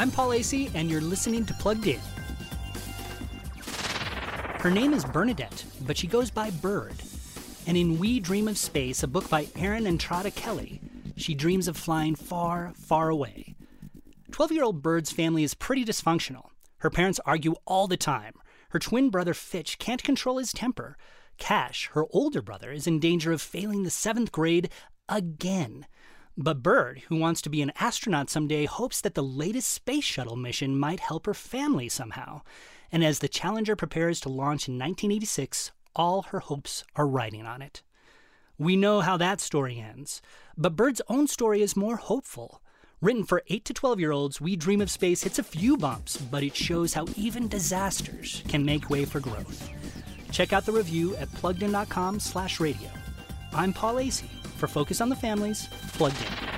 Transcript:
I'm Paul Asay, and you're listening to Plugged In. Her name is Bernadette, but she goes by Bird. And in We Dream of Space, a book by Erin Entrada Kelly, she dreams of flying far, far away. 12 year old Bird's family is pretty dysfunctional. Her parents argue all the time. Her twin brother Fitch can't control his temper. Cash, her older brother, is in danger of failing the seventh grade again. But Bird, who wants to be an astronaut someday, hopes that the latest space shuttle mission might help her family somehow. And as the Challenger prepares to launch in 1986, all her hopes are riding on it. We know how that story ends, but Bird's own story is more hopeful. Written for 8 to 12 year olds, We Dream of Space hits a few bumps, but it shows how even disasters can make way for growth. Check out the review at pluggedin.com slash radio. I'm Paul Asay for Focus on the Family's Plugged In.